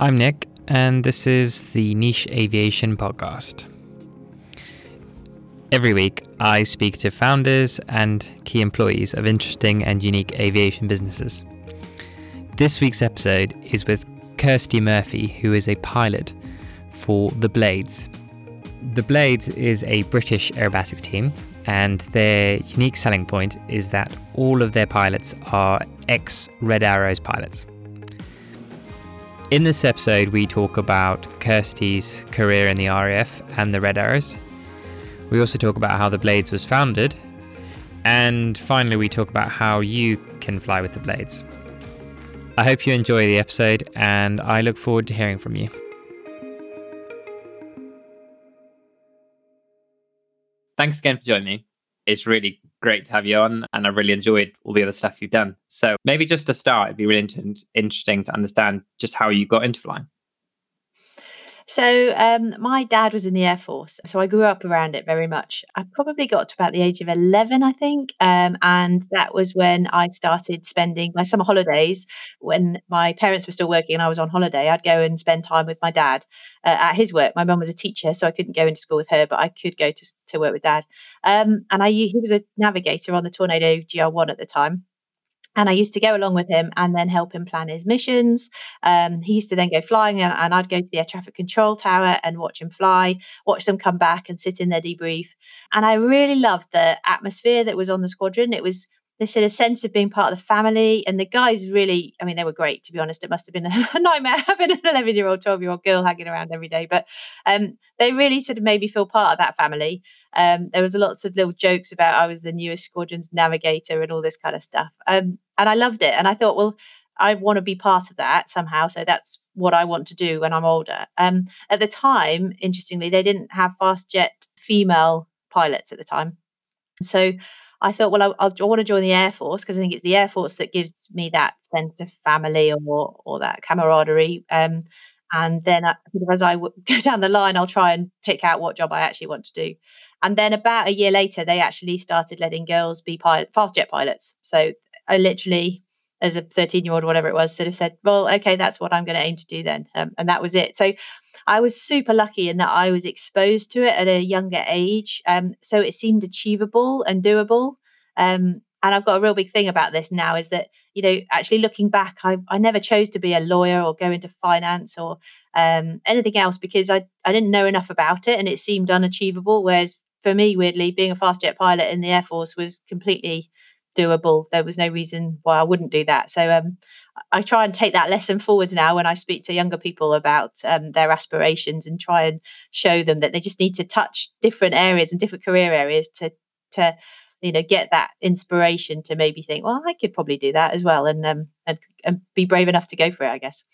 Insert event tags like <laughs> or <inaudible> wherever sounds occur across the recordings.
I'm Nick, and this is the Niche Aviation Podcast. Every week, I speak to founders and key employees of interesting and unique aviation businesses. This week's episode is with Kirsty Murphy, who is a pilot for The Blades. The Blades is a British aerobatics team, and their unique selling point is that all of their pilots are ex Red Arrows pilots. In this episode, we talk about Kirsty's career in the RAF and the Red Arrows. We also talk about how the Blades was founded. And finally, we talk about how you can fly with the Blades. I hope you enjoy the episode, and I look forward to hearing from you. Thanks again for joining me. It's really great to have you on, and I really enjoyed all the other stuff you've done. So, maybe just to start, it'd be really interesting to understand just how you got into flying. So um, my dad was in the Air Force, so I grew up around it very much. I probably got to about the age of eleven, I think, um, and that was when I started spending my summer holidays. When my parents were still working and I was on holiday, I'd go and spend time with my dad uh, at his work. My mum was a teacher, so I couldn't go into school with her, but I could go to to work with dad. Um, and I he was a navigator on the Tornado GR1 at the time and I used to go along with him and then help him plan his missions. Um, he used to then go flying, and, and, I'd go to the air traffic control tower and watch him fly, watch them come back and sit in their debrief. And I really loved the atmosphere that was on the squadron. It was this sort of sense of being part of the family. And the guys really, I mean, they were great, to be honest. It must have been a <laughs> nightmare having an 11 year old, 12 year old girl hanging around every day. But um, they really sort of made me feel part of that family. Um, there was lots of little jokes about I was the newest squadron's navigator and all this kind of stuff. Um, and I loved it. And I thought, well, I want to be part of that somehow. So that's what I want to do when I'm older. Um, at the time, interestingly, they didn't have fast jet female pilots at the time. So I thought, well, I, I want to join the Air Force because I think it's the Air Force that gives me that sense of family or or that camaraderie. Um, and then I, as I <laughs> go down the line, I'll try and pick out what job I actually want to do. And then about a year later, they actually started letting girls be pilot, fast jet pilots. So I literally, as a 13 year old, whatever it was, sort of said, well, okay, that's what I'm going to aim to do then. Um, and that was it. So I was super lucky in that I was exposed to it at a younger age. Um, so it seemed achievable and doable. Um, and I've got a real big thing about this now is that, you know, actually looking back, I, I never chose to be a lawyer or go into finance or um, anything else because I, I didn't know enough about it and it seemed unachievable. Whereas for me, weirdly, being a fast jet pilot in the Air Force was completely doable. There was no reason why I wouldn't do that. So um, I try and take that lesson forward now when I speak to younger people about um, their aspirations and try and show them that they just need to touch different areas and different career areas to to you know get that inspiration to maybe think, well, I could probably do that as well, and um and, and be brave enough to go for it. I guess.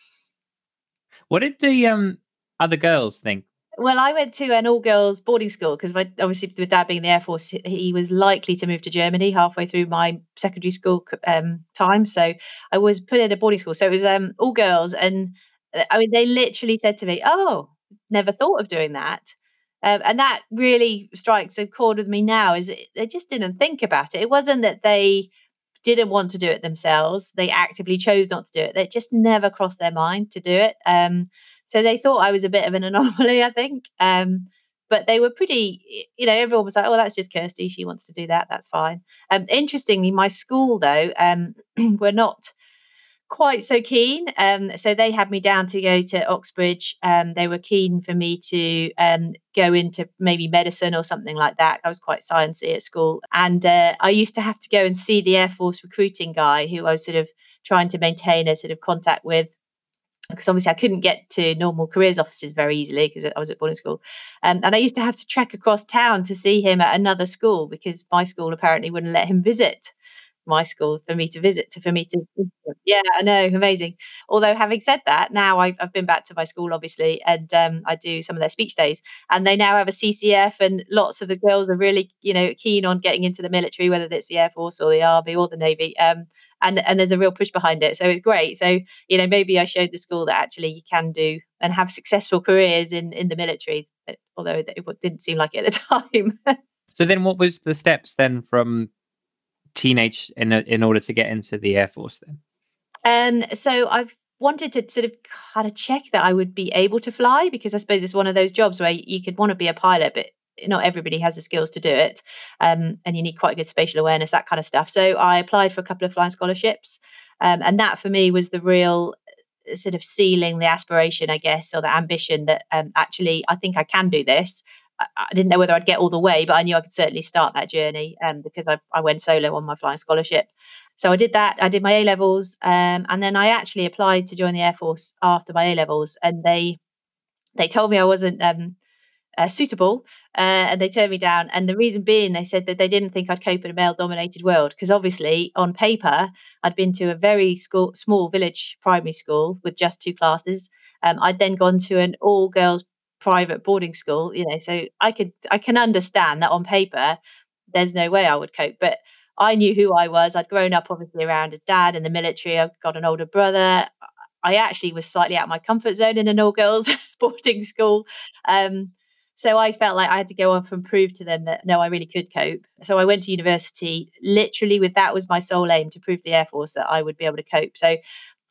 What did the um other girls think well, I went to an all girls boarding school because obviously with dad being in the Air Force, he was likely to move to Germany halfway through my secondary school um, time. So I was put in a boarding school. So it was um, all girls. And uh, I mean, they literally said to me, Oh, never thought of doing that. Um, and that really strikes a chord with me now is they just didn't think about it. It wasn't that they didn't want to do it themselves. They actively chose not to do it. They just never crossed their mind to do it. Um, so they thought I was a bit of an <laughs> anomaly, I think. Um, but they were pretty, you know, everyone was like, oh, that's just Kirsty. She wants to do that. That's fine. Um, interestingly, my school, though, um, <clears throat> were not quite so keen. Um, so they had me down to go to Oxbridge. Um, they were keen for me to um, go into maybe medicine or something like that. I was quite sciencey at school. And uh, I used to have to go and see the Air Force recruiting guy who I was sort of trying to maintain a sort of contact with because obviously I couldn't get to normal careers offices very easily because I was at boarding school. Um, and I used to have to trek across town to see him at another school because my school apparently wouldn't let him visit my school for me to visit to for me to yeah i know amazing. Although having said that now I've, I've been back to my school obviously and um, i do some of their speech days and they now have a ccf and lots of the girls are really you know keen on getting into the military whether it's the air force or the army or the navy um, and and there's a real push behind it so it's great. So you know maybe i showed the school that actually you can do and have successful careers in in the military although it didn't seem like it at the <laughs> time. So then what was the steps then from teenage in in order to get into the air force then um so i've wanted to sort of kind of check that I would be able to fly because I suppose it's one of those jobs where you could want to be a pilot, but not everybody has the skills to do it. Um, and you need quite good spatial awareness, that kind of stuff. So I applied for a couple of flying scholarships. Um, and that for me was the real uh, sort of sealing the aspiration, I guess, or the ambition that um, actually I think I can do this. I, didn't know whether I'd get all the way, but I knew I could certainly start that journey um, because I, I went solo on my flying scholarship. So I did that. I did my A levels, um, and then I actually applied to join the Air Force after my A levels, and they they told me I wasn't um, uh, suitable, uh, and they turned me down. And the reason being, they said that they didn't think I'd cope in a male-dominated world because obviously, on paper, I'd been to a very school, small village primary school with just two classes. Um, I'd then gone to an all-girls private boarding school, you know, so I could I can understand that on paper, there's no way I would cope, but I knew who I was. I'd grown up obviously around a dad in the military. I've got an older brother. I actually was slightly out of my comfort zone in an all girls <laughs> boarding school. Um, so I felt like I had to go off and prove to them that no, I really could cope. So I went to university literally with that was my sole aim to prove the Air Force that I would be able to cope. So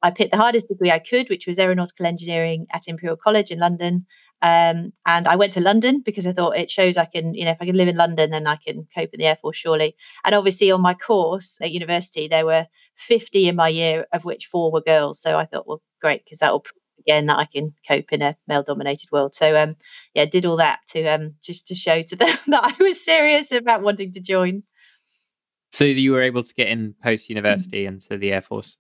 I picked the hardest degree I could, which was aeronautical engineering at Imperial College in London. Um, and I went to London because I thought it shows I can, you know, if I can live in London, then I can cope in the Air Force, surely. And obviously, on my course at university, there were 50 in my year, of which four were girls. So I thought, well, great, because that will again that I can cope in a male dominated world. So, um, yeah, did all that to um, just to show to <laughs> them that I was serious about wanting to join. So you were able to get in post university mm-hmm. into the Air Force?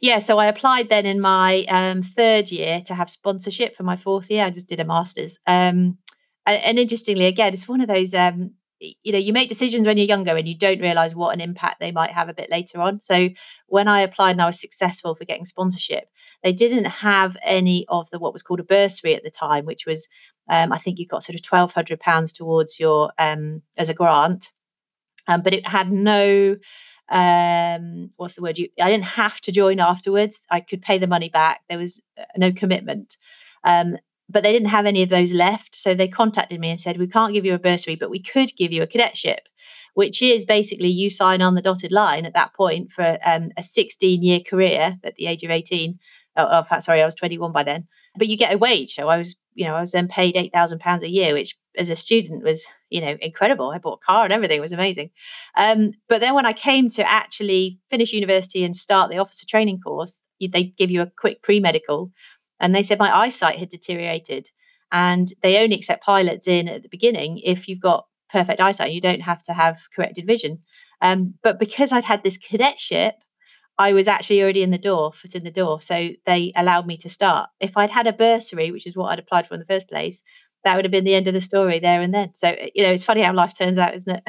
Yeah, so I applied then in my um, third year to have sponsorship for my fourth year. I just did a master's. Um, and, and, interestingly, again, it's one of those, um, you know, you make decisions when you're younger and you don't realize what an impact they might have a bit later on. So when I applied and I was successful for getting sponsorship, they didn't have any of the what was called a bursary at the time, which was, um, I think you got sort of £1,200 towards your, um, as a grant. Um, but it had no um what's the word you i didn't have to join afterwards. I could pay the money back. There was uh, no commitment. Um but they didn't have any of those left. So they contacted me and said we can't give you a bursary but we could give you a cadetship which is basically you sign on the dotted line at that point for um, a 16 year career at the age of 18 oh, oh, sorry, I was 21 by then. But you get a wage. So I was, you know, I was then paid £8,000 a year, which as a student was, you know, incredible. I bought a car and everything. It was amazing. Um, but then when I came to actually finish university and start the officer training course, they give you a quick pre medical. And they said my eyesight had deteriorated. And they only accept pilots in at the beginning if you've got perfect eyesight. You don't have to have corrected vision. Um, but because I'd had this cadetship, I was actually already in the door, foot in the door. So they allowed me to start. If I'd had a bursary, which is what I'd applied for in the first place, that would have been the end of the story there and then. So, you know, it's funny how life turns out, isn't it?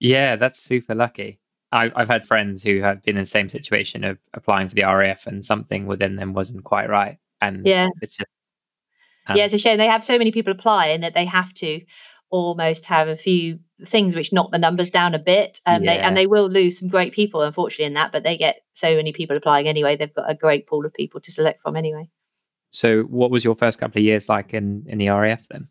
yeah, that's super lucky. I, I've had friends who have been in the same situation of applying for the RAF and something within them wasn't quite right. And yeah, it's just. Um, yeah, it's a shame. They have so many people applying that they have to almost have a few things which knock the numbers down a bit. Um, yeah. they, and they will lose some great people, unfortunately, in that, but they get so many people applying anyway. They've got a great pool of people to select from anyway. So, what was your first couple of years like in, in the RAF then?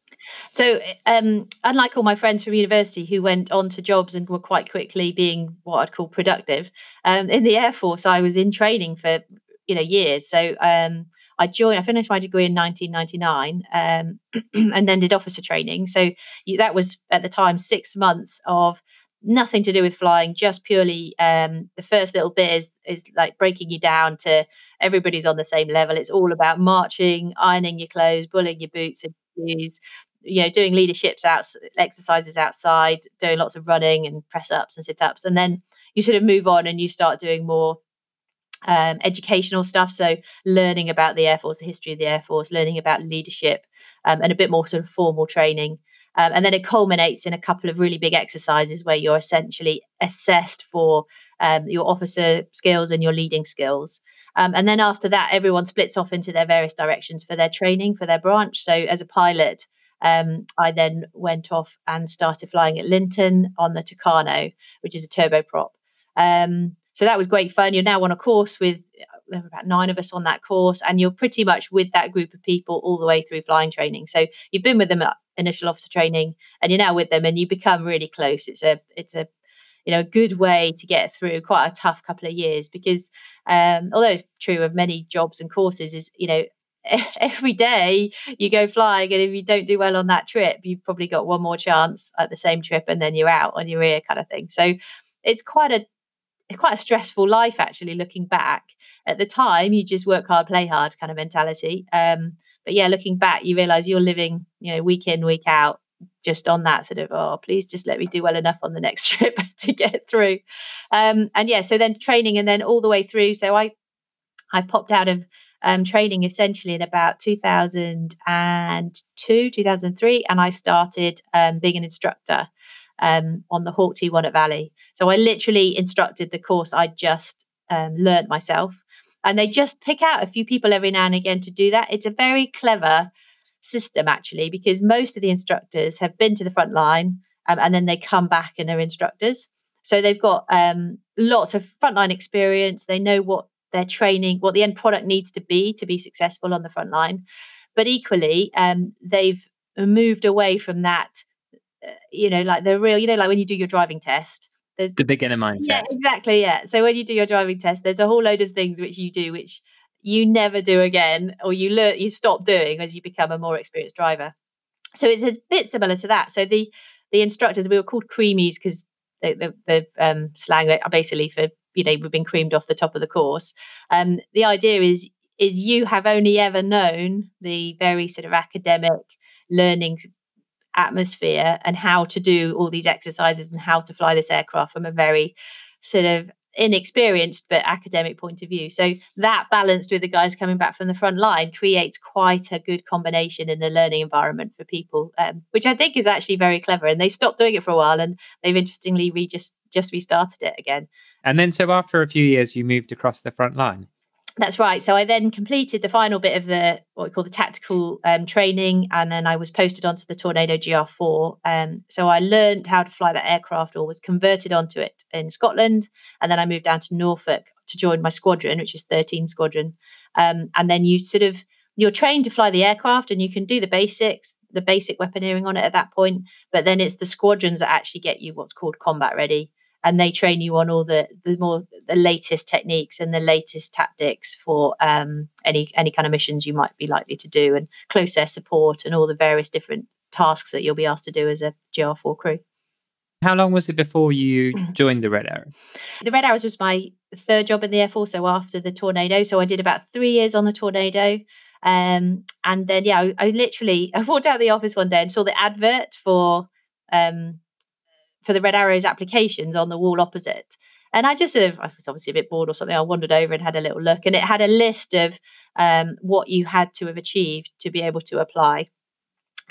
So, um, unlike all my friends from university who went on to jobs and were quite quickly being what I'd call productive, um, in the Air Force, I was in training for you know years. So, um, I joined, I finished my degree in 1999 um, <clears throat> and then did officer training. So that was at the time six months of nothing to do with flying, just purely um, the first little bit is, is like breaking you down to everybody's on the same level. It's all about marching, ironing your clothes, bullying your boots and shoes, you know, doing leaderships out exercises outside, doing lots of running and press ups and sit ups. And then you sort of move on and you start doing more um, educational stuff. So, learning about the Air Force, the history of the Air Force, learning about leadership, um, and a bit more sort of formal training. Um, and then it culminates in a couple of really big exercises where you're essentially assessed for um, your officer skills and your leading skills. Um, and then after that, everyone splits off into their various directions for their training, for their branch. So, as a pilot, um, I then went off and started flying at Linton on the Tucano, which is a turboprop. Um, so that was great fun. You're now on a course with there were about nine of us on that course, and you're pretty much with that group of people all the way through flying training. So you've been with them at initial officer training, and you're now with them, and you become really close. It's a it's a you know a good way to get through quite a tough couple of years because um, although it's true of many jobs and courses is you know <laughs> every day you go flying and if you don't do well on that trip you've probably got one more chance at the same trip and then you're out on your ear kind of thing so it's quite a it's quite a stressful life actually looking back. At the time you just work hard play hard kind of mentality. Um, but yeah looking back you realize you're living you know week in week out just on that sort of oh please just let me do well enough on the next <laughs> trip to get through. Um, and yeah so then training and then all the way through. So i i popped out of um, training essentially in about 2002 2003 and i started um, being an instructor um, on the Hawk T1 at Valley. So I literally instructed the course I just um, learned myself. And they just pick out a few people every now and again to do that. It's a very clever system, actually, because most of the instructors have been to the front line um, and then they come back and are instructors. So they've got um, lots of frontline experience. They know what their training, what the end product needs to be to be successful on the front line. But equally, um, they've moved away from that you know, like the real, you know, like when you do your driving test. There's, the beginner mindset. Yeah, exactly. Yeah. So when you do your driving test, there's a whole load of things which you do which you never do again, or you learn, you stop doing as you become a more experienced driver. So it's a bit similar to that. So the the instructors we were called creamies because the the, the um, slang basically for you know we've been creamed off the top of the course. Um, the idea is is you have only ever known the very sort of academic learning atmosphere and how to do all these exercises and how to fly this aircraft from a very sort of inexperienced but academic point of view. So that balanced with the guys coming back from the front line creates quite a good combination in the learning environment for people, um, which I think is actually very clever. And they stopped doing it for a while, and they've interestingly re- just just restarted it again. And then, so after a few years, you moved across the front line. That's right. So I then completed the final bit of the what we call the tactical um, training, and then I was posted onto the Tornado GR4. Um, so I learned how to fly that aircraft, or was converted onto it in Scotland, and then I moved down to Norfolk to join my squadron, which is 13 Squadron. Um, and then you sort of you're trained to fly the aircraft, and you can do the basics, the basic weaponeering on it at that point. But then it's the squadrons that actually get you what's called combat ready and they train you on all the the more the latest techniques and the latest tactics for um, any any kind of missions you might be likely to do and close air support and all the various different tasks that you'll be asked to do as a GR4 crew. How long was it before you <clears throat> joined the Red Arrows? The Red Arrows was my third job in the Air Force, so after the Tornado. So I did about three years on the Tornado. Um, and then, yeah, I, I, literally <laughs> I walked out of the office one day and saw the advert for um, for the Red Arrows applications on the wall opposite. And I just sort of, I was obviously a bit bored or something. I wandered over and had a little look, and it had a list of um, what you had to have achieved to be able to apply.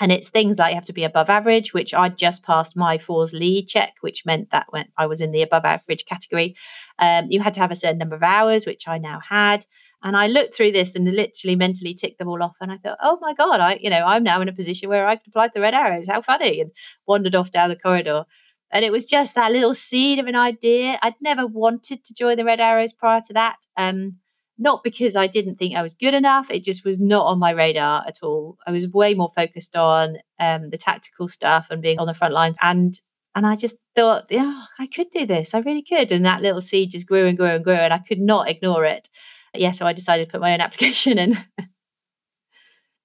And it's things like you have to be above average, which I just passed my FORS lead check, which meant that when I was in the above average category, um, you had to have a certain number of hours, which I now had. And I looked through this and literally mentally ticked them all off. And I thought, oh my God, I, you know, I'm now in a position where I can apply the red arrows. How funny. And wandered off down the corridor. And it was just that little seed of an idea. I'd never wanted to join the Red Arrows prior to that. Um, not because I didn't think I was good enough. It just was not on my radar at all. I was way more focused on um, the tactical stuff and being on the front lines. And and I just thought, yeah, I could do this. I really could. And that little seed just grew and grew and grew, and I could not ignore it. Yeah, so I decided to put my own <laughs> application in.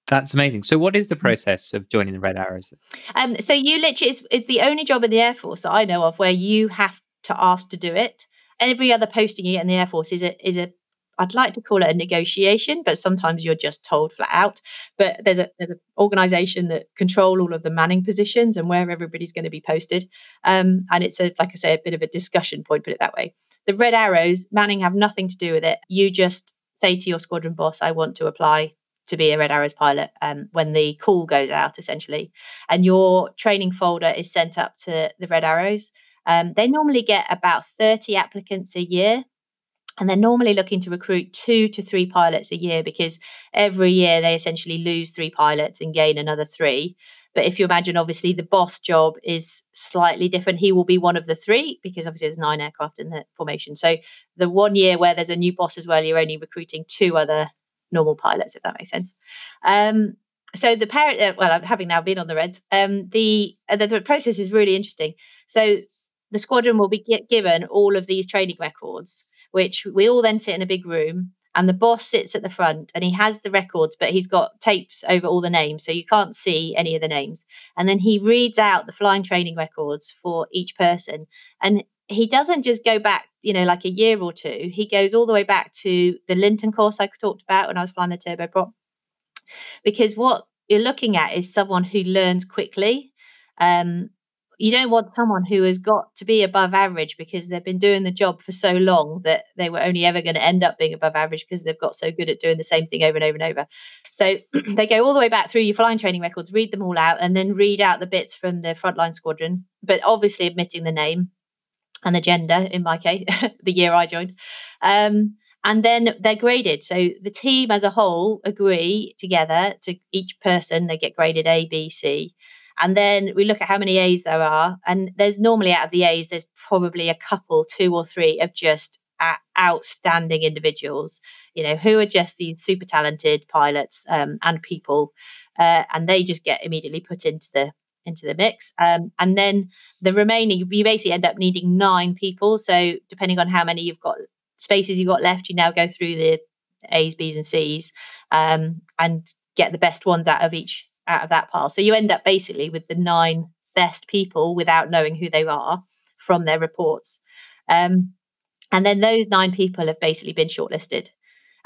That's amazing. So, what is the mm. process of joining the Red Arrows? Um, so, you literally, it's, it's the only job in the Air Force that I know of where you have to ask to do it. Every other posting you get in the Air Force is a, is a I'd like to call it a negotiation, but sometimes you're just told flat out. But there's a there's an organisation that control all of the manning positions and where everybody's going to be posted. Um, and it's a like I say, a bit of a discussion point. Put it that way. The red arrows, Manning have nothing to do with it. You just say to your squadron boss, "I want to apply to be a Red Arrows pilot um, when the call goes out, essentially. And your training folder is sent up to the Red Arrows. Um, they normally get about 30 applicants a year. And they're normally looking to recruit two to three pilots a year because every year they essentially lose three pilots and gain another three. But if you imagine, obviously, the boss job is slightly different. He will be one of the three because obviously there's nine aircraft in the formation. So the one year where there's a new boss as well, you're only recruiting two other normal pilots, if that makes sense. Um, so the parent, uh, well, having now been on the Reds, um, the, uh, the, the process is really interesting. So the squadron will be get given all of these training records, which we all then sit in a big room and the boss sits at the front and he has the records but he's got tapes over all the names so you can't see any of the names and then he reads out the flying training records for each person and he doesn't just go back you know like a year or two. He goes all the way back to the linton course i talked about when i was flying the turboprop because what you're looking at is someone who learns quickly. Um, you don't want someone who has got to be above average because they've been doing the job for so long that they were only ever going to end up being above average because they've got so good at doing the same thing over and over and over. So <clears throat> they go all the way back through your flying training records, read them all out, and then read out the bits from the frontline squadron, but obviously admitting the name and agenda in my case, <laughs> the year I joined. Um, and then they're graded. So the team as a whole agree together to each person, they get graded A, B, C and then we look at how many A's there are. And there's normally out of the A's, there's probably a couple, two or three of just outstanding individuals, you know, who are just these super talented pilots um, and people. Uh, and they just get immediately put into the into the mix. Um, and then the remaining, you basically end up needing nine people. So depending on how many you've got spaces you've got left, you now go through the A's, B's, and C's um, and get the best ones out of each out of that pile. So you end up basically with the nine best people without knowing who they are from their reports. Um, and then those nine people have basically been shortlisted.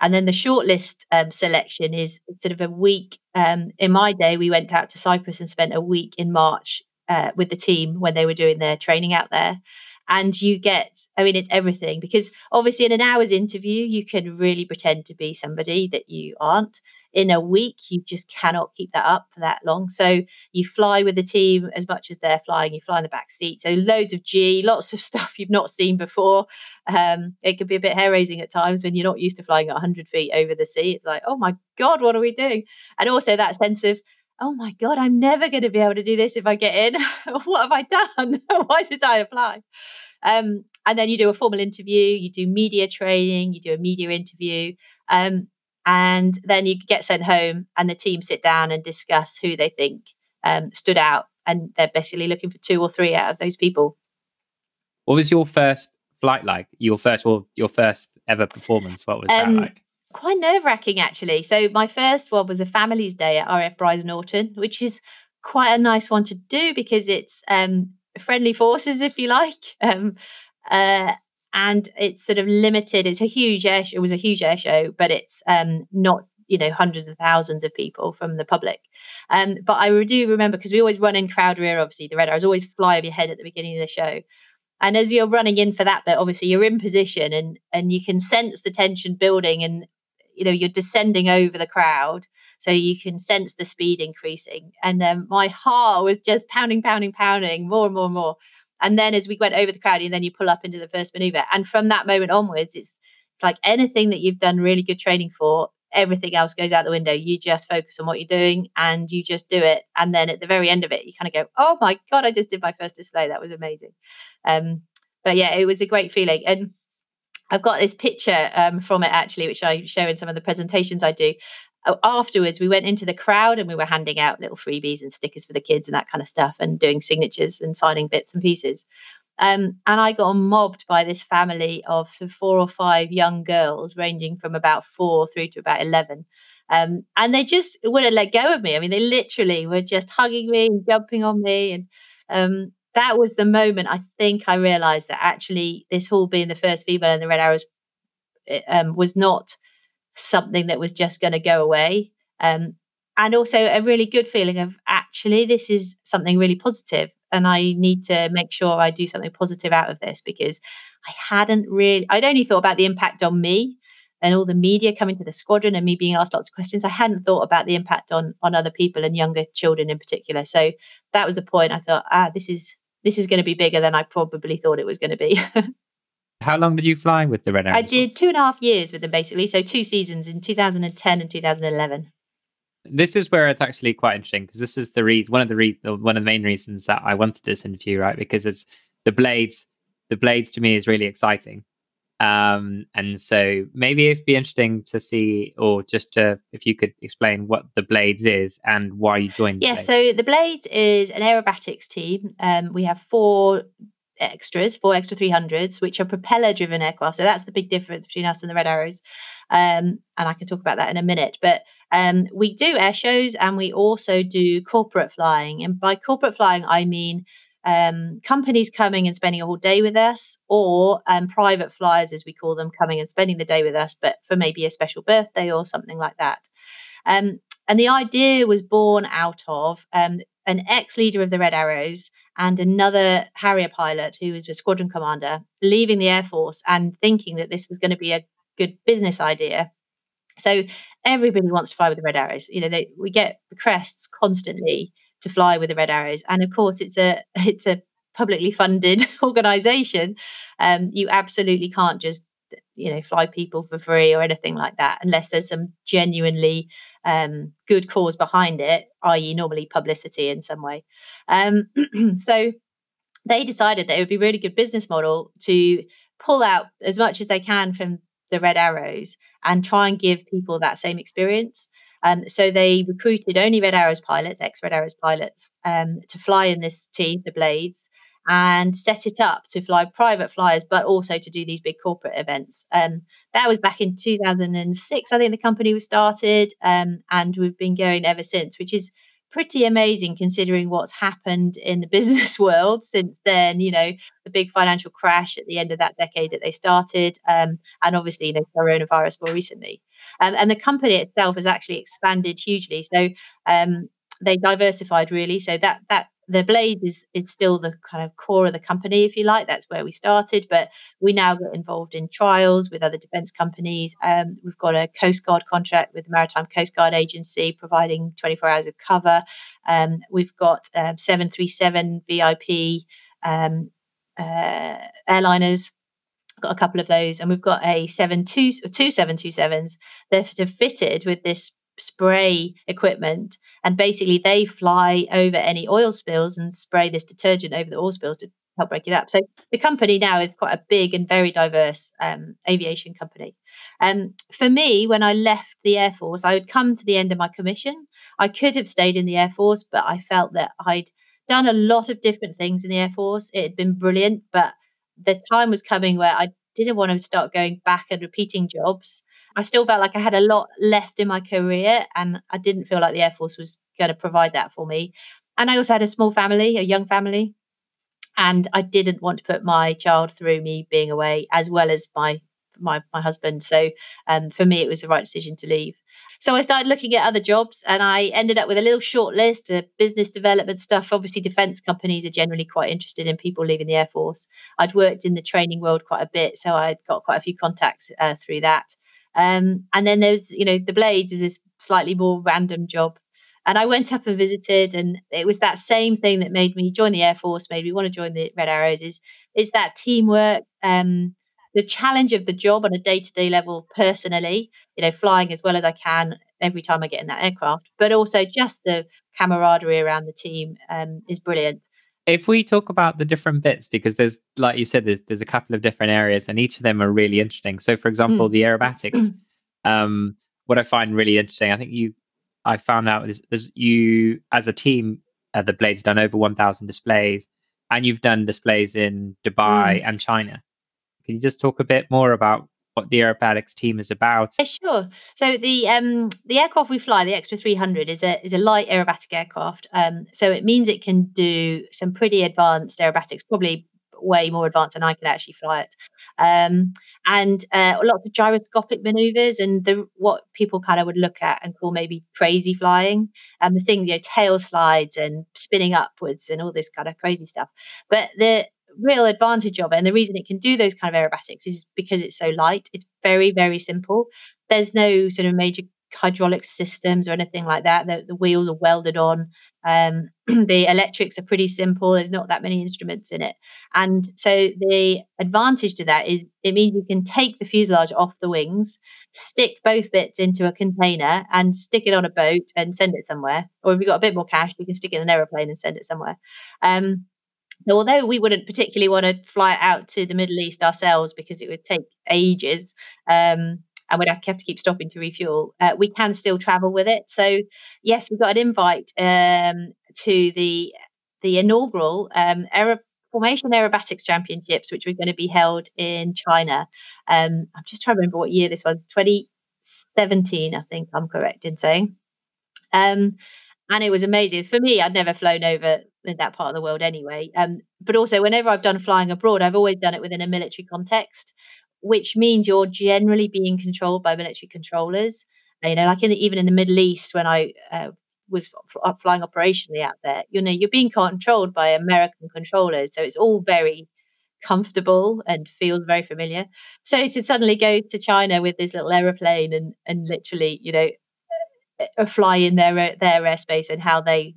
And then the shortlist um, selection is sort of a week. Um, in my day, we went out to Cyprus and spent a week in March uh, with the team when they were doing their training out there and you get i mean it's everything because obviously in an hour's interview you can really pretend to be somebody that you aren't. In a week you just cannot keep that up for that long. So you fly with the team as much as they're flying you fly in the back seat. So loads of g lots of <laughs> stuff you've not seen before. Um, it can be a bit hair raising at times when you're not used to flying at 100 feet over the sea it's like oh my god what are we doing? And also that sense of oh my god i'm never going to be able to do this if i get in. <laughs> What have i done? <laughs> Why did i apply? Um, and then you do a formal interview you do media training you do a media interview um, and then you get sent home and the team sit down and discuss who they think um, stood out and they're basically looking for two or three out of those people. What was your first flight like? Your first well your first ever performance what was that um, like quite nerve wracking actually. So my first one was a family's day at RAF Brize Norton, which is quite a nice one to do because it's um, friendly forces, if you like. <laughs> Um, uh, and it's sort of limited. It's a huge air. Show, it was a huge air show, but it's um, not you know hundreds of thousands of people from the public. Um, but I do remember because we always run in crowd rear. Obviously, the red arrows always fly over your head at the beginning of the show. And as you're running in for that bit, obviously you're in position and and you can sense the tension building and you know you're descending over the crowd so you can sense the speed increasing. And um, my heart was just pounding pounding pounding more and more and more. And then as we went over the crowd and then you pull up into the first maneuver. And from that moment onwards it's it's like anything that you've done really good training for everything else goes out the window. You just focus on what you're doing and you just do it. And then at the very end of it you kind of go oh my god i just did my first display. That was amazing. Um but yeah it was a great feeling. And I've got this picture um, from it actually, which I show in some of the presentations I do. Afterwards, we went into the crowd and we were handing out little freebies and stickers for the kids and that kind of stuff, and doing signatures and signing bits and pieces. Um, and I got mobbed by this family of four or five young girls, ranging from about four through to about 11. Um, and they just wouldn't let go of me. I mean, they literally were just hugging me and jumping on me. And um, that was the moment I think I realized that actually this whole being the first female in the Red Arrows eh, um, was not something that was just going to go away. Um, and also a really good feeling of actually this is something really positive and I need to make sure I do something positive out of this because I hadn't really I'd only thought about the impact on me and all the media coming to the squadron and me being asked lots of questions. I hadn't thought about the impact on on other people and younger children in particular. So that was a point I thought, ah, this is this is going to be bigger than I probably thought it was going to be. <laughs> How long did you fly with the Red Arrows? I did two and a half years with them basically. So two seasons in 2010 and 2011. This is where it's actually quite interesting because this is the reason, one of the re- one of the main reasons that I wanted this interview, right? Because it's the blades. The blades to me is really exciting um, and so maybe it'd be interesting to see, or just to, if you could explain what the Blades is and why you joined. Yeah, so the Blades is an aerobatics team. Um, we have four extras, four extra 300s, which are propeller driven aircraft. So that's the big difference between us and the Red Arrows. Um, and I can talk about that in a minute. But um, we do air shows and we also do corporate flying. And by corporate flying, I mean um, companies coming and spending a whole day with us, or um, private flyers, as we call them, coming and spending the day with us, but for maybe a special birthday or something like that. Um, and the idea was born out of um, an ex leader of the Red Arrows and another Harrier pilot who was a squadron commander leaving the Air Force and thinking that this was going to be a good business idea. So everybody wants to fly with the Red Arrows. You know, they, we get requests constantly to fly with the Red Arrows, and of course, it's a <laughs> it's a publicly funded <laughs> organization. Um, you absolutely can't just you know fly people for free or anything like that unless there's some genuinely um, good cause behind it i.e normally publicity in some way. Um, <clears throat> so they decided that it would be really good business model to pull out as much as they can from the red arrows and try and give people that same experience um, so they recruited only red arrows pilots ex red arrows pilots um, to fly in this team the blades and set it up to fly private flyers, but also to do these big corporate events. Um, that was back in 2006, I think the company was started, um, and we've been going ever since, which is pretty amazing considering what's happened in the <laughs> business world since then. You know, the big financial crash at the end of that decade that they started, um, and obviously, you know, coronavirus more recently. Um, and the company itself has actually expanded hugely. So um, they diversified really. So that that the blade is is still the kind of core of the company, if you like. That's where we started, but we now get involved in trials with other defence companies. Um, we've got a Coast Guard contract with the Maritime Coast Guard Agency, providing 24 hours of cover. Um, we've got um, 737 VIP um, uh, airliners got a couple of those, and we've got a seven two two seven two sevens that are fitted with this spray equipment and basically they fly over any oil spills and spray this detergent over the oil spills to help break it up. So the company now is quite a big and very diverse um, aviation company. Um, for me, when I left the Air Force, I would come to the end of my commission. I could have stayed in the Air Force, but I felt that I'd done a lot of different things in the Air Force. It had been brilliant, but the time was coming where I didn't want to start going back and repeating jobs. I still felt like I had a lot left in my career and I didn't feel like the Air Force was going to provide that for me. And I also had a small family, a young family, and I didn't want to put my child through me being away as well as my my my husband. So um, for me, it was the right decision to leave. So I started looking at other jobs and I ended up with a little short list of business development stuff. Obviously, defense companies are generally quite interested in people leaving the Air Force. I'd worked in the training world quite a bit, so I'd got quite a few contacts uh, through that. Um, and then there's, you know, the Blades is this slightly more random job. And I went up and visited, and it was that same thing that made me join the Air Force, made me want to join the Red Arrows. Is is that teamwork, um, the challenge of the job on a day to day level, personally, you know, flying as well as I can every time I get in that aircraft, but also just the camaraderie around the team um, is brilliant if we talk about the different bits because there's like you said there's there's a couple of different areas and each of them are really interesting so for example mm. the aerobatics um what i find really interesting i think you i found out is, is you as a team at the blades have done over 1000 displays and you've done displays in dubai mm. and china can you just talk a bit more about what the aerobatics team is about? Yeah, sure. So the um, the aircraft we fly, the Extra 300, is a is a light aerobatic aircraft. Um, so it means it can do some pretty advanced aerobatics, probably way more advanced than I can actually fly it. Um, and uh, lots of gyroscopic maneuvers and the what people kind of would look at and call maybe crazy flying. And um, the thing, you know, tail slides and spinning upwards and all this kind of crazy stuff. But the real advantage of it. And the reason it can do those kind of aerobatics is because it's so light. It's very, very simple. There's no sort of major hydraulic systems or anything like that. The, the wheels are welded on. Um, <clears throat> the electrics are pretty simple. There's not that many instruments in it. And so the advantage to that is it means you can take the fuselage off the wings, stick both bits into a container and stick it on a boat and send it somewhere. Or if you've got a bit more cash, you can stick it in an aeroplane and send it somewhere. Um, so although we wouldn't particularly want to fly out to the Middle East ourselves because it would take ages, um, and we'd have to keep stopping to refuel, uh, we can still travel with it. So yes, we got an invite um, to the the inaugural um, Formation Aerobatics Championships, which was going to be held in China. Um, I'm just trying to remember what year this was. 2017, I think I'm correct in saying. Um, and it was amazing for me. I'd never flown over in that part of the world anyway. Um, but also, whenever I've done flying abroad, I've always done it within a military context, which means you're generally being controlled by military controllers. You know, like in the, even in the Middle East, when I uh, was f- flying operationally out there, you know, you're being controlled by American controllers, so it's all very comfortable and feels very familiar. So to suddenly go to China with this little aeroplane and and literally, you know, uh, fly in their their airspace and how they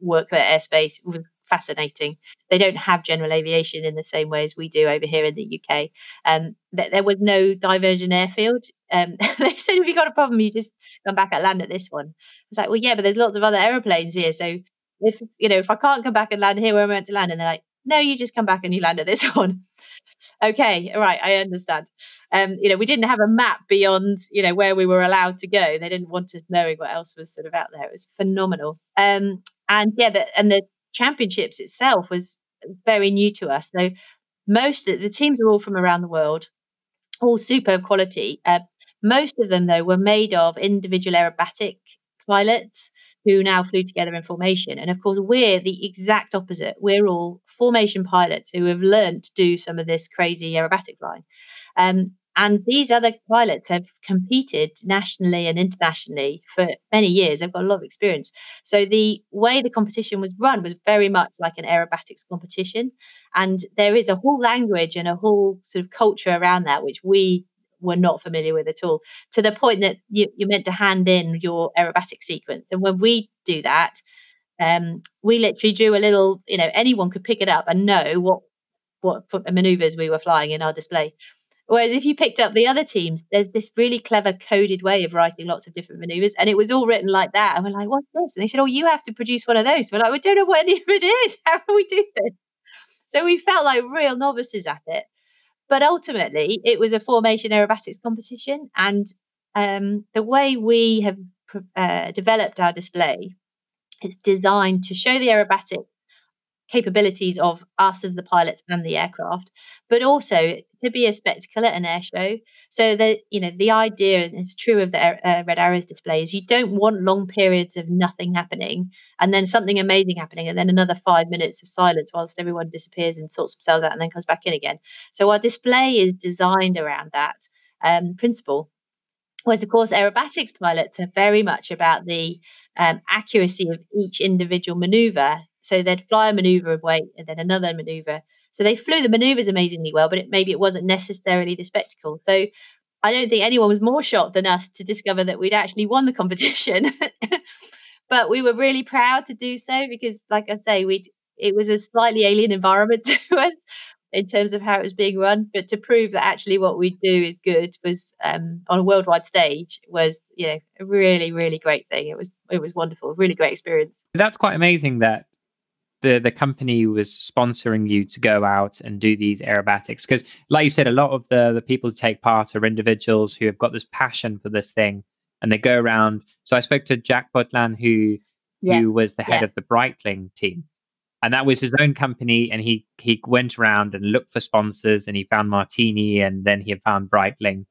work their airspace was fascinating. They don't have general aviation in the same way as we do over here in the UK. Um, th- there was no diversion airfield. Um, <laughs> they said if you got a problem, you just come back and land at this one. I was like, well, yeah, but there's lots of other aeroplanes here. So if you know, if I can't come back and land here where I'm meant to land, and they're like, no, you just come back and you land at this <laughs> one. okay, right, I understand. Um, you know, we didn't have a map beyond, you know, where we were allowed to go. They didn't want us knowing what else was sort of out there. It was phenomenal. Um, and yeah, the, and the championships itself was very new to us. So most of the teams were all from around the world, all superb quality. Uh, most of them, though, were made of individual aerobatic pilots who now flew together in formation. And of course, we're the exact opposite. We're all formation pilots who have learned to do some of this crazy aerobatic flying. Um, and these other pilots have competed nationally and internationally for many years. They've got a lot of experience. So the way the competition was run was very much like an aerobatics competition. And there is a whole language and a whole sort of culture around that, which we were not familiar with at all, to the point that you, you're meant to hand in your aerobatic sequence. And when we do that, um, we literally drew a little, you know, anyone could pick it up and know what what maneuvers we were flying in our display. Whereas if you picked up the other teams, there's this really clever coded way of writing lots of different maneuvers, and it was all written like that. And we're like, "What's this?" And they said, "Oh, you have to produce one of those." We're like, "We don't know what any of it is. <laughs> How do we do this?" So we felt like real novices at it. But ultimately, it was a formation aerobatics competition, and um, the way we have uh, developed our display, it's designed to show the aerobatic capabilities of us as the pilots and the aircraft, but also to be a spectacle at an air show. So that you know the idea, and it's true of the uh, Red Arrows display, is you don't want long periods of nothing happening and then something amazing happening, and then another five minutes of silence whilst everyone disappears and sorts themselves out and then comes back in again. So our display is designed around that um, principle. Whereas, of course, aerobatics pilots are very much about the um, accuracy of each individual maneuver so they'd fly a maneuver away and then another maneuver. So they flew the maneuvers amazingly well, but it, maybe it wasn't necessarily the spectacle. So I don't think anyone was more shocked than us to discover that we'd actually won the competition. <laughs> but we were really proud to do so because, like I say, we it was a slightly alien environment <laughs> to us in terms of how it was being run. But to prove that actually what we do is good was um, on a worldwide stage was you know a really really great thing. It was it was wonderful, really great experience. That's quite amazing that the the company was sponsoring you to go out and do these aerobatics because like you said a lot of the the people who take part are individuals who have got this passion for this thing and they go around so i spoke to Jacques Bothelin who yeah. who was the head yeah. of the breitling team and that was his own company and he he went around and looked for sponsors and he found martini and then he found breitling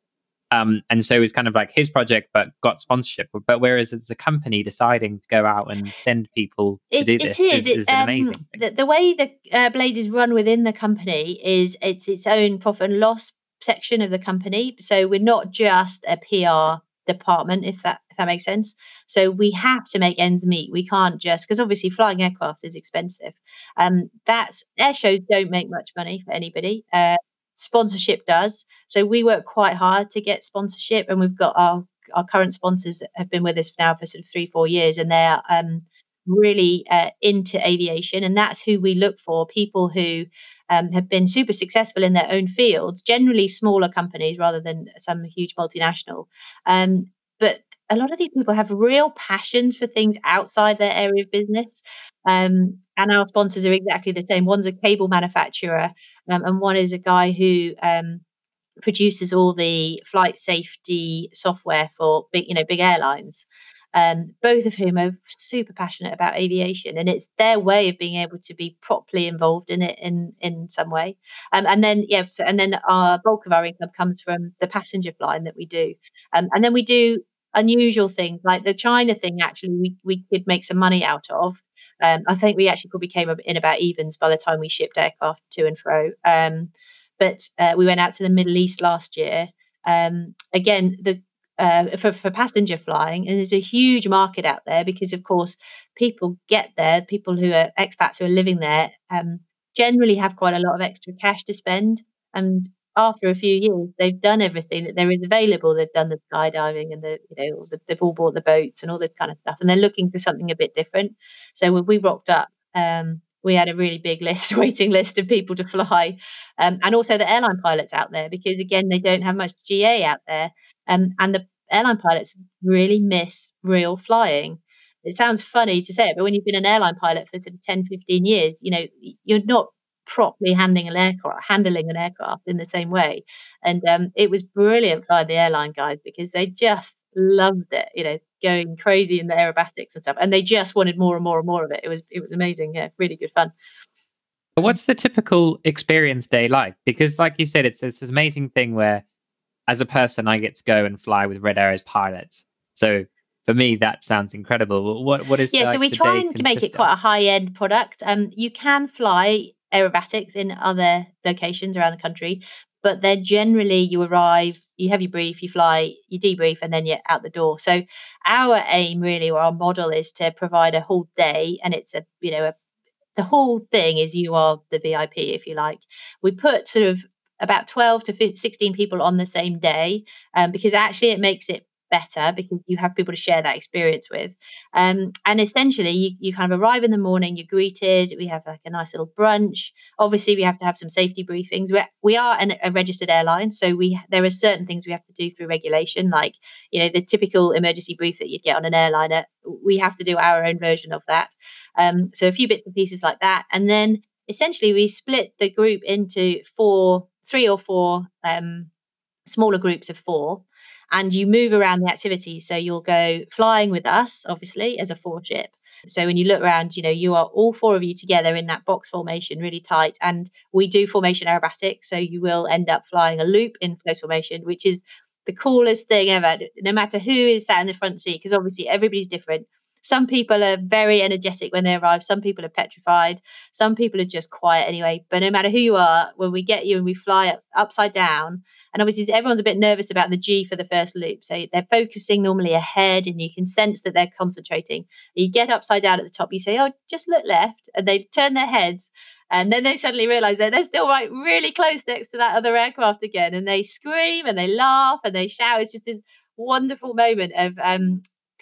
um, and so it was kind of like his project, but got sponsorship. But whereas it's a company deciding to go out and send people to it, do this it is, is, is um, amazing. The, the, way the uh, Blades is run within the company is it's its own profit and loss section of the company. So we're not just a PR department, if that if that makes sense. So we have to make ends meet. We can't just because obviously flying aircraft is expensive. Um, that's air shows don't make much money for anybody. Uh, sponsorship does. So we work quite hard to get sponsorship, and we've got our our current sponsors have been with us now for sort of three four years, and they're um, really uh, into aviation, and that's who we look for. People who um, have been super successful in their own fields, generally smaller companies rather than some huge multinational. Um, but a lot of these people have real passions for things outside their area of business. Um, and our sponsors are exactly the same. One's a cable manufacturer, um, and one is a guy who um, produces all the flight safety software for big, you know, big airlines. um, both of whom are super passionate about aviation, and it's their way of being able to be properly involved in it in in some way. Um, and then yeah, so, and then our bulk of our income comes from the passenger flying that we do, um, and then we do unusual things like the China thing. Actually, we we could make some money out of. Um, I think we actually probably came in about evens by the time we shipped aircraft to and fro. Um, but uh, we went out to the Middle East last year. Um, again, the uh, for, for passenger flying, and there's a huge market out there because, of course, people get there. People who are expats who are living there um, generally have quite a lot of extra cash to spend, and after a few years, they've done everything that there is available. They've done the skydiving and the, you know, the, they've all bought the boats and all this kind of stuff, and they're looking for something a bit different. So when we rocked up, um, we had a really big <laughs> list, waiting list of people to fly, um, and also the airline pilots out there because again they don't have much GA out there, um, and the airline pilots really miss real flying. It sounds funny to say it, but when you've been an airline pilot for sort of 10, 15 years, you know, you're not properly handling an aircraft, handling an aircraft in the same way. And um, it was brilliant by the airline guys because they just loved it, you know, going crazy in the aerobatics and stuff. And they just wanted more and more and more of it. It was it was amazing. Yeah, really good fun. What's the typical experience day like? Because, like you said, it's, it's this amazing thing where, as a person, I get to go and fly with Red Arrows pilots. So for me, that sounds incredible. What what is yeah? So we try and make it quite a high end product. Um, you can fly aerobatics in other locations around the country, but they're generally you arrive, you have your brief, you fly, you debrief, and then you're out the door. So our aim really, or our model, is to provide a whole day, and it's a you know a, the whole thing is you are the VIP if you like. We put sort of about 12 to 16 people on the same day um, because actually it makes it better because you have people to share that experience with. Um, and essentially, you, you kind of arrive in the morning, you're greeted. We have like a nice little brunch. Obviously, we have to have some safety briefings. We're, we are an, a registered airline, so we there are certain things we have to do through regulation, like you know the typical emergency brief that you'd get on an airliner. We have to do our own version of that. Um, so a few bits and pieces like that, and then essentially we split the group into four, three or four um, smaller groups of four and you move around the activity. So you'll go flying with us, obviously, as a four ship. So when you look around, you know, you are all four of you together in that box formation, really tight. And we do formation aerobatics. So you will end up flying a loop in close formation, which is the coolest thing ever, no matter who is sat in the front seat, because obviously everybody's different. Some people are very energetic when they arrive. Some people are petrified. Some people are just quiet anyway. But no matter who you are, when we get you and we fly up, upside down, and obviously everyone's a bit nervous about the G for the first loop. So they're focusing normally ahead and you can sense that they're concentrating. You get upside down at the top, you say, Oh, just look left. And they turn their heads. And then they suddenly realize that they're still right really close next to that other aircraft again. And they scream and they laugh and they shout. It's just this wonderful moment of um,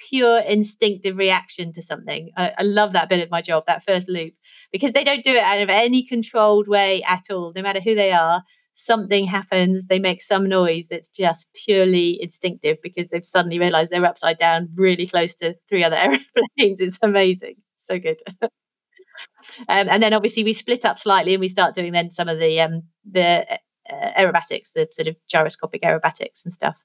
pure instinctive reaction to something. I, I, love that bit of my job, that first loop, because they don't do it out of any controlled way at all, no matter who they are. Something happens, they make some noise that's just purely instinctive because they've suddenly realized they're upside down really close to three other <laughs> airplanes. It's amazing. So good. um, and then obviously we split up slightly and we start doing then some of the um, the uh, aerobatics, the sort of gyroscopic aerobatics and stuff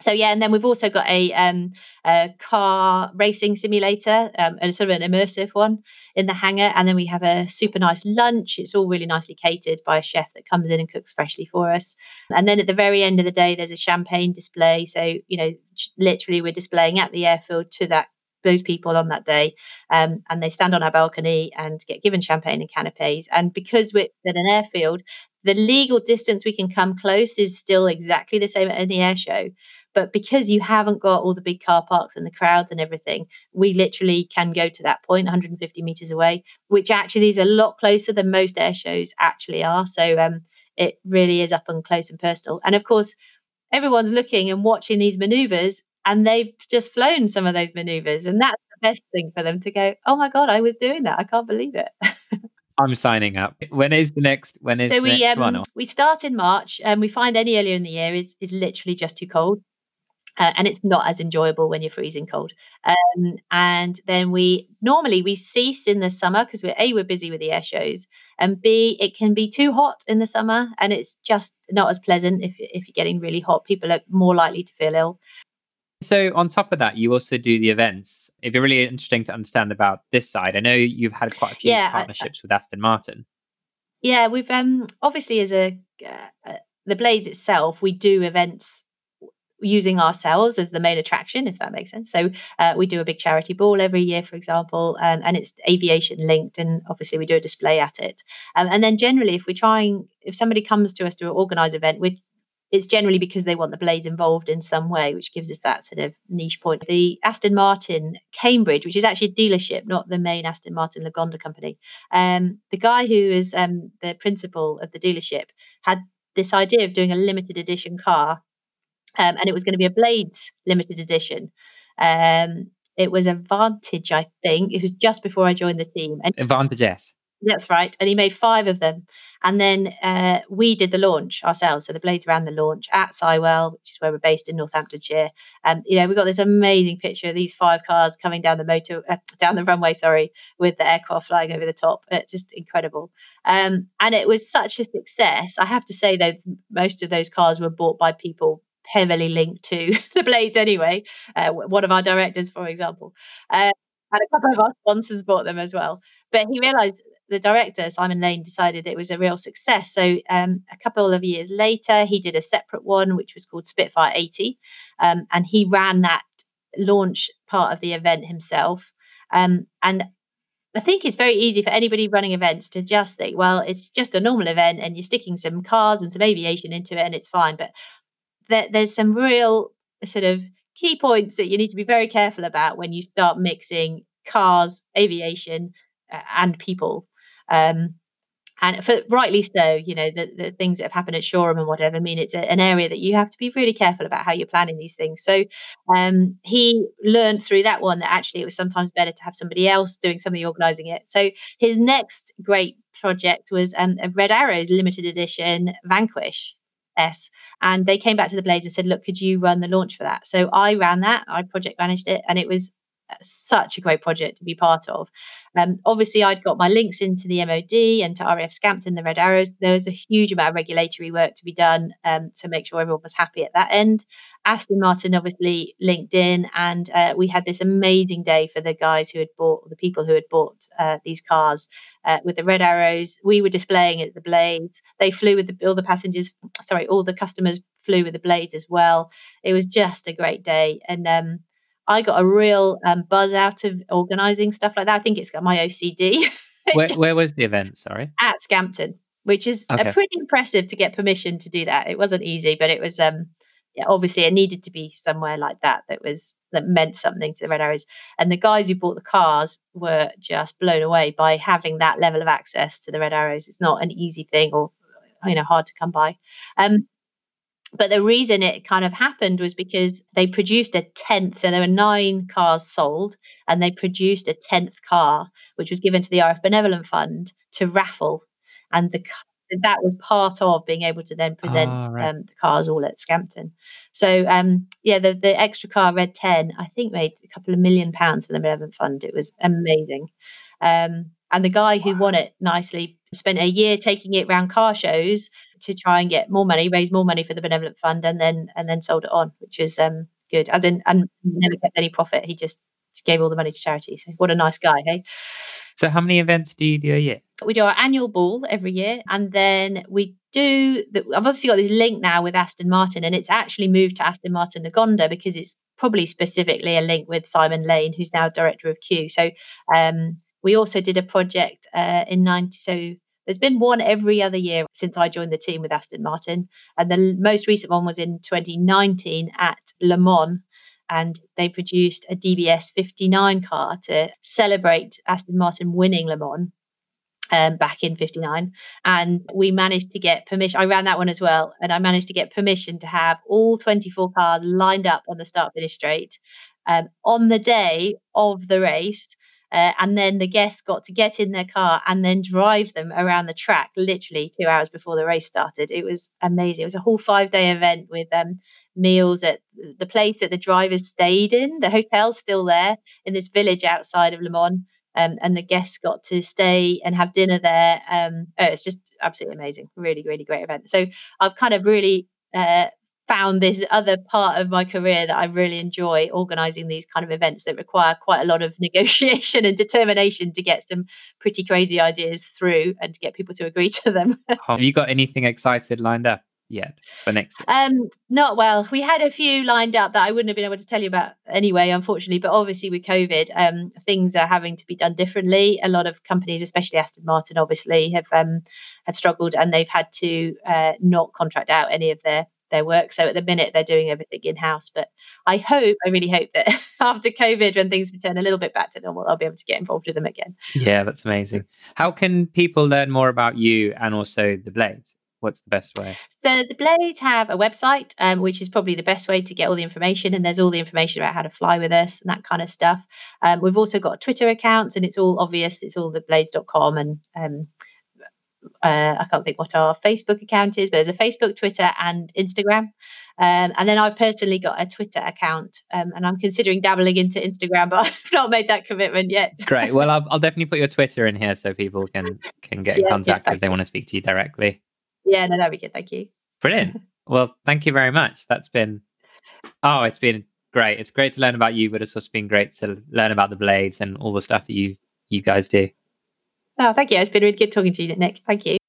so yeah, and then we've also got a, um, a car racing simulator, um, and sort of an immersive one in the hangar, and then we have a super nice lunch. It's all really nicely catered by a chef that comes in and cooks freshly for us. And then at the very end of the day, there's a champagne display. So you know, literally, we're displaying at the airfield to that those people on that day, um, and they stand on our balcony and get given champagne and canapes. And because we're at an airfield, the legal distance we can come close is still exactly the same at any air show. But because you haven't got all the big car parks and the crowds and everything, we literally can go to that point 150 meters away, which actually is a lot closer than most air shows actually are. So um, it really is up and close and personal. And of course, everyone's looking and watching these maneuvers and they've just flown some of those maneuvers. And that's the best thing for them to go, oh my God, I was doing that. I can't believe it. <laughs> I'm signing up. When is the next? When is so we um, one? we start in March, and we find any earlier in the year is is literally just too cold uh, and it's not as enjoyable when you're freezing cold. Um, and then we normally we cease in the summer because we're a we're busy with the air shows, and b it can be too hot in the summer, and it's just not as pleasant if if you're getting really hot. People are more likely to feel ill. So, on top of that, you also do the events. It'd be really interesting to understand about this side. I know you've had quite a few Yeah, I, I, partnerships with Aston Martin. yeah, we've um obviously as a uh, uh, the Blades itself, we do events using ourselves as the main attraction, if that makes sense. So uh, we do a big charity ball every year, for example, um, and it's aviation linked, and obviously we do a display at it. Um, and then generally, if we're trying, if somebody comes to us to organise an event, we it's generally because they want the blades involved in some way, which gives us that sort of niche point. The Aston Martin Cambridge, which is actually a dealership, not the main Aston Martin Lagonda company. Um, the guy who is um, the principal of the dealership had this idea of doing a limited edition car, um, and it was going to be a Blades limited edition. Um, it was a Vantage, I think. It was just before I joined the team, and Vantage S. that's right. And he made five of them. And then uh, we did the launch ourselves. So the Blades ran the launch at Sywell, which is where we're based in Northamptonshire. And you know, we got this amazing picture of these five cars coming down the motor, uh, down the runway, sorry, with the aircraft flying over the top. Uh, just incredible. Um, and it was such a success. I have to say, though, most of those cars were bought by people heavily linked to <laughs> the Blades anyway. Uh, one of our directors, for example. Uh, and a couple of our sponsors bought them as well. But he realized the director Simon Lane decided it was a real success. So um, a couple of years later, he did a separate one which was called Spitfire 80, um, and he ran that launch part of the event himself. Um, and I think it's very easy for anybody running events to just think, well, it's just a normal event, and you're sticking some cars and some aviation into it, and it's fine. But there, there's some real sort of key points that you need to be very careful about when you start mixing cars, aviation, uh, and people. Um, and for rightly so, you know, the, the things that have happened at Shoreham and whatever, I mean, it's a, an area that you have to be really careful about how you're planning these things. So um, he learned through that one that actually it was sometimes better to have somebody else doing some of the organising it. So his next great project was um, a Red Arrows limited edition Vanquish S. And they came back to the Blades and said, look, could you run the launch for that? So I ran that, I project managed it, and it was such a great project to be part of. Um, obviously, I'd got my links into the MOD and to RAF Scampton, the Red Arrows. There was a huge amount of regulatory work to be done um, to make sure everyone was happy at that end. Aston Martin obviously linked in, and uh, we had this amazing day for the guys who had bought, the people who had bought uh, these cars uh, with the Red Arrows. We were displaying at the Blades. They flew with the, all the passengers, sorry, all the customers flew with the Blades as well. It was just a great day. And um, I got a real um, buzz out of organising stuff like that. I think it's got my OCD. <laughs> where, where, was the event? Sorry, at Scampton, which is okay. pretty impressive to get permission to do that. It wasn't easy, but it was. Um, yeah, obviously, it needed to be somewhere like that that was that meant something to the Red Arrows. And the guys who bought the cars were just blown away by having that level of access to the Red Arrows. It's not an easy thing, or you know, hard to come by. Um, but the reason it kind of happened was because they produced a 10th so there were nine cars sold and they produced a 10th car which was given to the RAF benevolent fund to raffle and the that was part of being able to then present oh, right. um, the cars all at Scampton. So um, yeah, the the extra car Red Ten I think made a couple of million pounds for the Benevolent Fund. It was amazing. Um, and the guy who won it nicely spent a year taking it around car shows to try and get more money, raise more money for the benevolent fund, and then and then sold it on, which was um, good. As in, and never kept any profit. He just gave all the money to charity. So what a nice guy, hey. So how many events do you do a year? We do our annual ball every year, and then we do. The, I've obviously got this link now with Aston Martin, and it's actually moved to Aston Martin Lagonda because it's probably specifically a link with Simon Lane, who's now director of Q. So um, we also did a project uh, in 90. So there's been one every other year since I joined the team with Aston Martin. And the most recent one was in 2019 at Le Mans. And they produced a DBS 59 car to celebrate Aston Martin winning Le Mans. Um, back in 59 and we managed to get permission i ran that one as well and i managed to get permission to have all 24 cars lined up on the start finish straight um, on the day of the race uh, and then the guests got to get in their car and then drive them around the track literally two hours before the race started. It was amazing. It was a whole five day event with um, meals at the place that the drivers stayed in. The hotel's still there in this village outside of Le Mans. Um, and the guests got to stay and have dinner there. Um, oh, it's just absolutely amazing. Really, really great event. So I've kind of really uh, found this other part of my career that I really enjoy organizing these kind of events that require quite a lot of <laughs> negotiation and determination to get some pretty crazy ideas through and to get people to agree to them. <laughs> Have you got anything excited lined up? yet for next year? Um, not well. We had a few lined up that I wouldn't have been able to tell you about anyway, unfortunately. But obviously, with COVID, um, things are having to be done differently. A lot of companies, especially Aston Martin, obviously have um, have struggled, and they've had to uh, not contract out any of their their work. So at the minute, they're doing everything in house. But I hope, I really hope that <laughs> after COVID, when things return a little bit back to normal, I'll be able to get involved with them again. Yeah, that's amazing. How can people learn more about you and also the Blades? what's the best way? So the Blades have a website, um, which is probably the best way to get all the information. And there's all the information about how to fly with us and that kind of stuff. Um, we've also got Twitter accounts, and it's all obvious. It's all the blades.com and um, uh, I can't think what our Facebook account is, but there's a Facebook, Twitter, and Instagram. Um, and then I've personally got a Twitter account, um, and I'm considering dabbling into Instagram, <laughs> but I've not made that commitment yet. <laughs> Great. Well, I'll, I'll, definitely put your Twitter in here so people can can get in contact yeah, if they want to speak to you directly. Yeah, no, that'd be good. Thank you. Brilliant. <laughs> Well, thank you very much. That's been, oh, it's been great. It's great to learn about you, but it's also been great to learn about the blades and all the stuff that you you guys do. Oh, thank you. It's been really good talking to you, Nick. Thank you.